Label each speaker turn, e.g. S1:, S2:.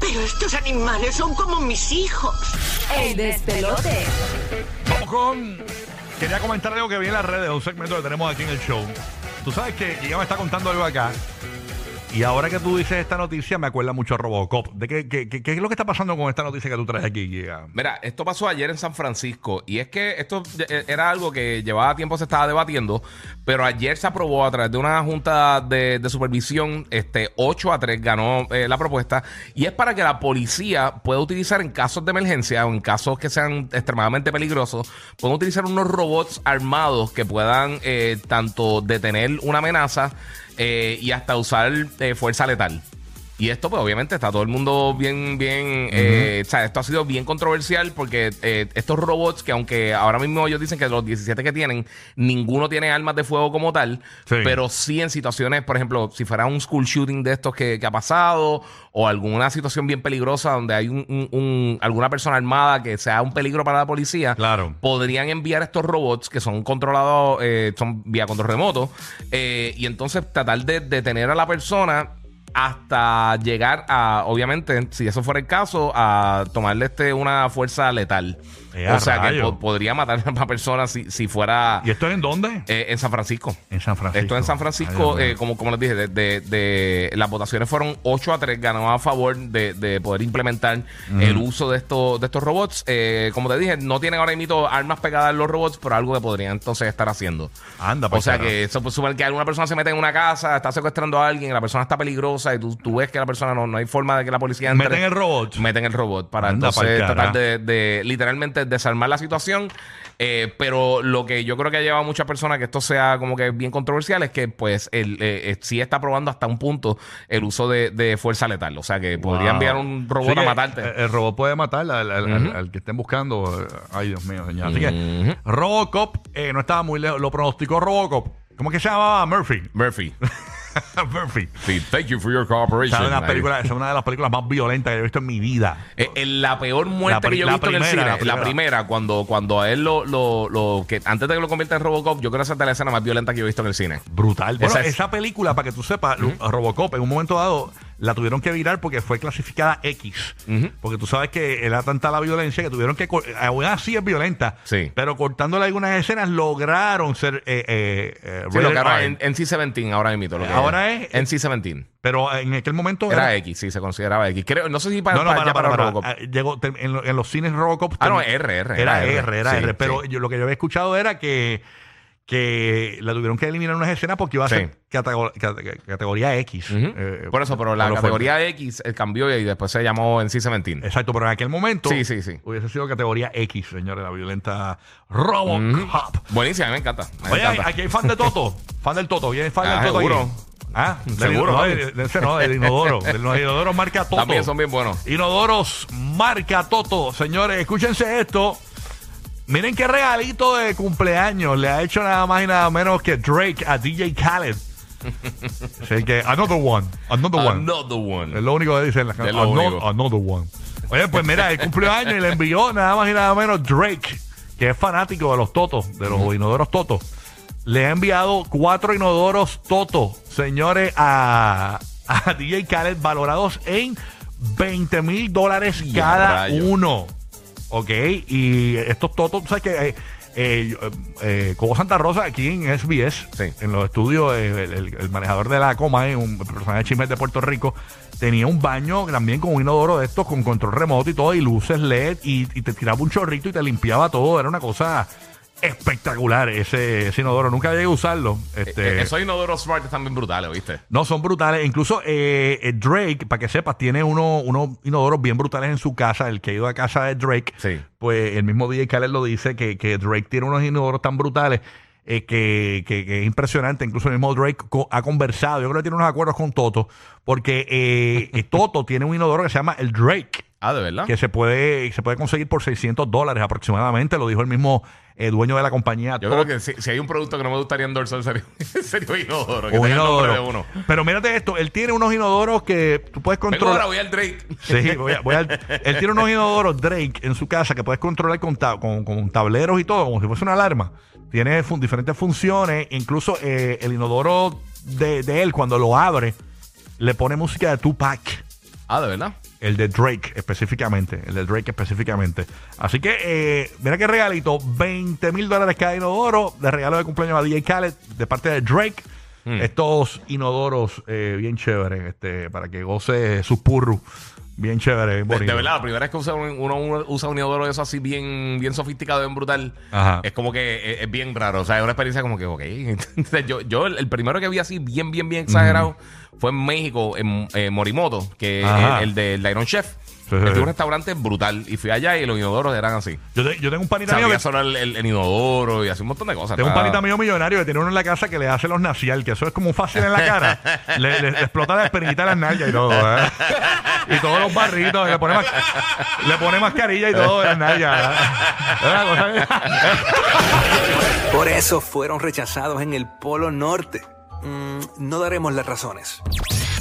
S1: Pero estos animales son como mis hijos.
S2: el despelote.
S3: Vamos con. Quería comentar algo que vi en las redes, un segmento que tenemos aquí en el show. Tú sabes que Giga me está contando algo acá. Y ahora que tú dices esta noticia, me acuerda mucho a Robocop. ¿De qué, qué, qué- es lo que está pasando con esta noticia que tú traes aquí, Giga?
S4: Mira, esto pasó ayer en San Francisco y es que esto eh, era algo que llevaba tiempo se estaba debatiendo, pero ayer se aprobó a través de una junta de, de supervisión, este 8 a 3 ganó eh, la propuesta y es para que la policía pueda utilizar en casos de emergencia o en casos que sean extremadamente peligrosos, puedan utilizar unos robots armados que puedan eh, tanto detener una amenaza eh, y hasta usar eh, fuerza letal. Y esto, pues, obviamente, está todo el mundo bien, bien. eh, o sea, esto ha sido bien controversial porque eh, estos robots, que aunque ahora mismo ellos dicen que de los 17 que tienen, ninguno tiene armas de fuego como tal,
S3: Sí.
S4: pero sí en situaciones, por ejemplo, si fuera un school shooting de estos que, que ha pasado, o alguna situación bien peligrosa donde hay un, un- un- alguna persona armada que sea un peligro para la policía,
S3: Claro.
S4: podrían enviar estos robots que son controlados, eh, son vía control remoto, eh, y entonces tratar de detener a la persona hasta llegar a, obviamente, si eso fuera el caso, a tomarle este una fuerza letal.
S3: Eh,
S4: o sea, que po- podría matar a una persona si, si fuera
S3: ¿Y esto es en dónde?
S4: eh, en San Francisco.
S3: En San Francisco.
S4: Esto en San Francisco, eh, como, como les dije, de, de- de- las votaciones fueron 8 a 3, ganó a favor de, de poder implementar el uso de estos, de estos robots. Eh, como te dije, no tienen ahora mismo armas pegadas en los robots, pero algo que podrían entonces estar haciendo.
S3: Anda,
S4: O
S3: pues,
S4: sea que eso puede suponer que alguna persona se mete en una casa, está secuestrando a alguien, la persona está peligrosa y tú, tú ves que la persona no, no hay forma de que la policía entre.
S3: Meten el robot.
S4: Meten el robot para
S3: Anda,
S4: entonces tratar de, de desarmar la situación. Eh, pero lo que yo creo que ha llevado a muchas personas que esto sea como que bien controversial es que pues el, eh, eh, sí está probando hasta un punto el uso de, de fuerza letal. O sea que podría enviar un robot a matarte.
S3: El, robot puede matar al, que estén buscando. Ay, Dios mío, señor. Así que Robocop eh, no estaba muy lejos. Lo pronosticó Robocop. ¿Cómo que se llamaba? Murphy.
S4: Murphy.
S3: Murphy.
S4: Sí, thank you for your
S3: Esa
S4: cooperation.
S3: es, una
S4: Ahí.
S3: película, esa es una de las películas más violentas que he visto en mi vida.
S4: Eh, eh, la peor muerte
S3: La
S4: que yo he
S3: la
S4: visto en el
S3: primera,
S4: cine,
S3: la primera.
S4: la primera, cuando, cuando a él lo, lo, lo- que antes de que lo convierta en Robocop, yo creo que esa es la escena más violenta que yo he visto en el cine.
S3: Brutal. Bueno,
S4: Esa
S3: esa,
S4: es-
S3: película, para que tú sepas, Robocop en un momento dado la tuvieron que virar porque fue clasificada X. Porque tú sabes que era tanta la violencia que tuvieron que. Aún así es violenta.
S4: Sí.
S3: Pero cortándole algunas escenas lograron ser. Eh, eh, eh,
S4: Sí, lo que ahora en NC-17 ahora mismo. Lo que
S3: Ahora es-
S4: NC-17.
S3: Pero en aquel momento.
S4: Era X, sí, se consideraba X. Creo, no sé si para,
S3: No, no,
S4: para,
S3: para.
S4: Robocop.
S3: Ah, llegó, en, lo- en los cines Robocop.
S4: Ah, no, R, R,
S3: Era
S4: era
S3: R,
S4: R,
S3: era
S4: sí,
S3: R. Pero
S4: sí.
S3: yo, lo que yo había escuchado era que, que la tuvieron que eliminar unas escenas porque iba a
S4: Sí.
S3: ser categor- cate- categoría X. Eh,
S4: Por eso, pero la
S3: fue.
S4: categoría X eh, cambió y después se llamó NC-17.
S3: Exacto, pero en aquel momento
S4: Sí, sí, sí.
S3: hubiese sido categoría X, señores, la violenta Robocop.
S4: Buenísima, me encanta. Me
S3: Oye,
S4: encanta.
S3: aquí hay fan de Toto. fan del Toto. ¿Viene fan
S4: Ah,
S3: del Toto?
S4: seguro.
S3: Ah,
S4: Seguro,
S3: No,
S4: papi.
S3: de, de ese no, del inodoro. del inodoro marca Toto.
S4: También son bien buenos.
S3: Inodoros marca Toto. Señores, escúchense esto. Miren qué regalito de cumpleaños le ha hecho nada más y nada menos que Drake a DJ Khaled. Así que, another one, another one.
S4: Another one.
S3: Es lo único que dice en la
S4: Es
S3: canción.
S4: lo
S3: Ano-
S4: único.
S3: Another one. Oye, pues mira, el cumpleaños y le envió nada más y nada menos Drake, que es fanático de los totos, de los inodoros totos. Le ha enviado cuatro inodoros totos, señores, a, a DJ Khaled, valorados en 20 mil dólares cada uno. Ok, y estos totos, ¿sabes qué? Eh, eh, eh, Cobo Santa Rosa aquí en SBS,
S4: Sí.
S3: en los estudios, eh, el, el- el manejador de la coma, eh, un personaje de chismes de Puerto Rico, tenía un baño también con un inodoro de estos, con control remoto y todo, y luces LED, y, y te tiraba un chorrito y te limpiaba todo. Era una cosa espectacular ese, ese inodoro. Nunca llegué a usarlo. Este,
S4: Eh, esos inodoros smart están bien brutales, ¿viste?
S3: no, son brutales. Incluso eh, eh, Drake, para que sepas, tiene uno, unos inodoros bien brutales en su casa. El que ha ido a casa de Drake,
S4: Sí.
S3: pues el mismo DJ Khaled lo dice, que, que Drake tiene unos inodoros tan brutales. eh, que, que- que es impresionante. Incluso el mismo Drake co- ha conversado. Yo creo que tiene unos acuerdos con Toto, porque eh, eh, Toto tiene un inodoro que se llama el Drake
S4: Ah, de verdad.
S3: que se puede, se puede conseguir por 600 dólares aproximadamente, lo dijo el mismo eh, dueño de la compañía.
S4: Yo creo que si, si hay un producto que no me gustaría endorsar, sería, sería inodoro. Que
S3: Un
S4: tenga el nombre
S3: inodoro.
S4: de uno.
S3: Pero mírate esto, él tiene unos inodoros que tú puedes
S4: Vengo ahora,
S3: controlar.
S4: voy al Drake.
S3: Sí, voy a- voy al- él tiene unos inodoros Drake en su casa que puedes controlar con, ta- con, con tableros y todo, como si fuese una alarma. Tiene fun- diferentes funciones, incluso eh, el inodoro de, de él cuando lo abre le pone música de Tupac.
S4: Ah, de verdad.
S3: El de Drake específicamente. El de Drake específicamente. Así que, eh, mira qué regalito. 20 mil dólares cada inodoro de regalo de cumpleaños a DJ Khaled de parte de Drake.
S4: Hmm.
S3: Estos inodoros eh, bien chéveres este, para que goce sus purru. Bien chévere, bien
S4: De,
S3: bonito.
S4: de verdad, la primera vez que usa un- uno, usa un inodoro de eso así bien, bien sofisticado, bien brutal,
S3: Ajá.
S4: es como que es, es bien raro. O sea, es una experiencia como que, ok. Entonces, yo, yo el, el primero que vi así bien, bien, bien exagerado fue en México, en eh, Morimoto, que
S3: Ajá.
S4: el, el de el Iron Chef.
S3: Sí, sí,
S4: Este es un restaurante brutal. Y fui allá y los inodoros eran así.
S3: Yo, te- yo tengo un panita mío
S4: había
S3: que,
S4: solo el, el- el inodoro y así un montón de cosas.
S3: tengo un
S4: Estaba-
S3: panita mío millonario que tiene uno en la casa que le hace los nacial, que eso es como un fácil en la cara. le, le- le explota la espernita de las nalgas y todo. ¿eh? Y todos los barritos, y le pone, mas- le pone mascarilla y todo de las nalgas. ¿eh? Es una cosa que-
S5: Por eso fueron rechazados en el Polo Norte. Mm, no daremos las razones.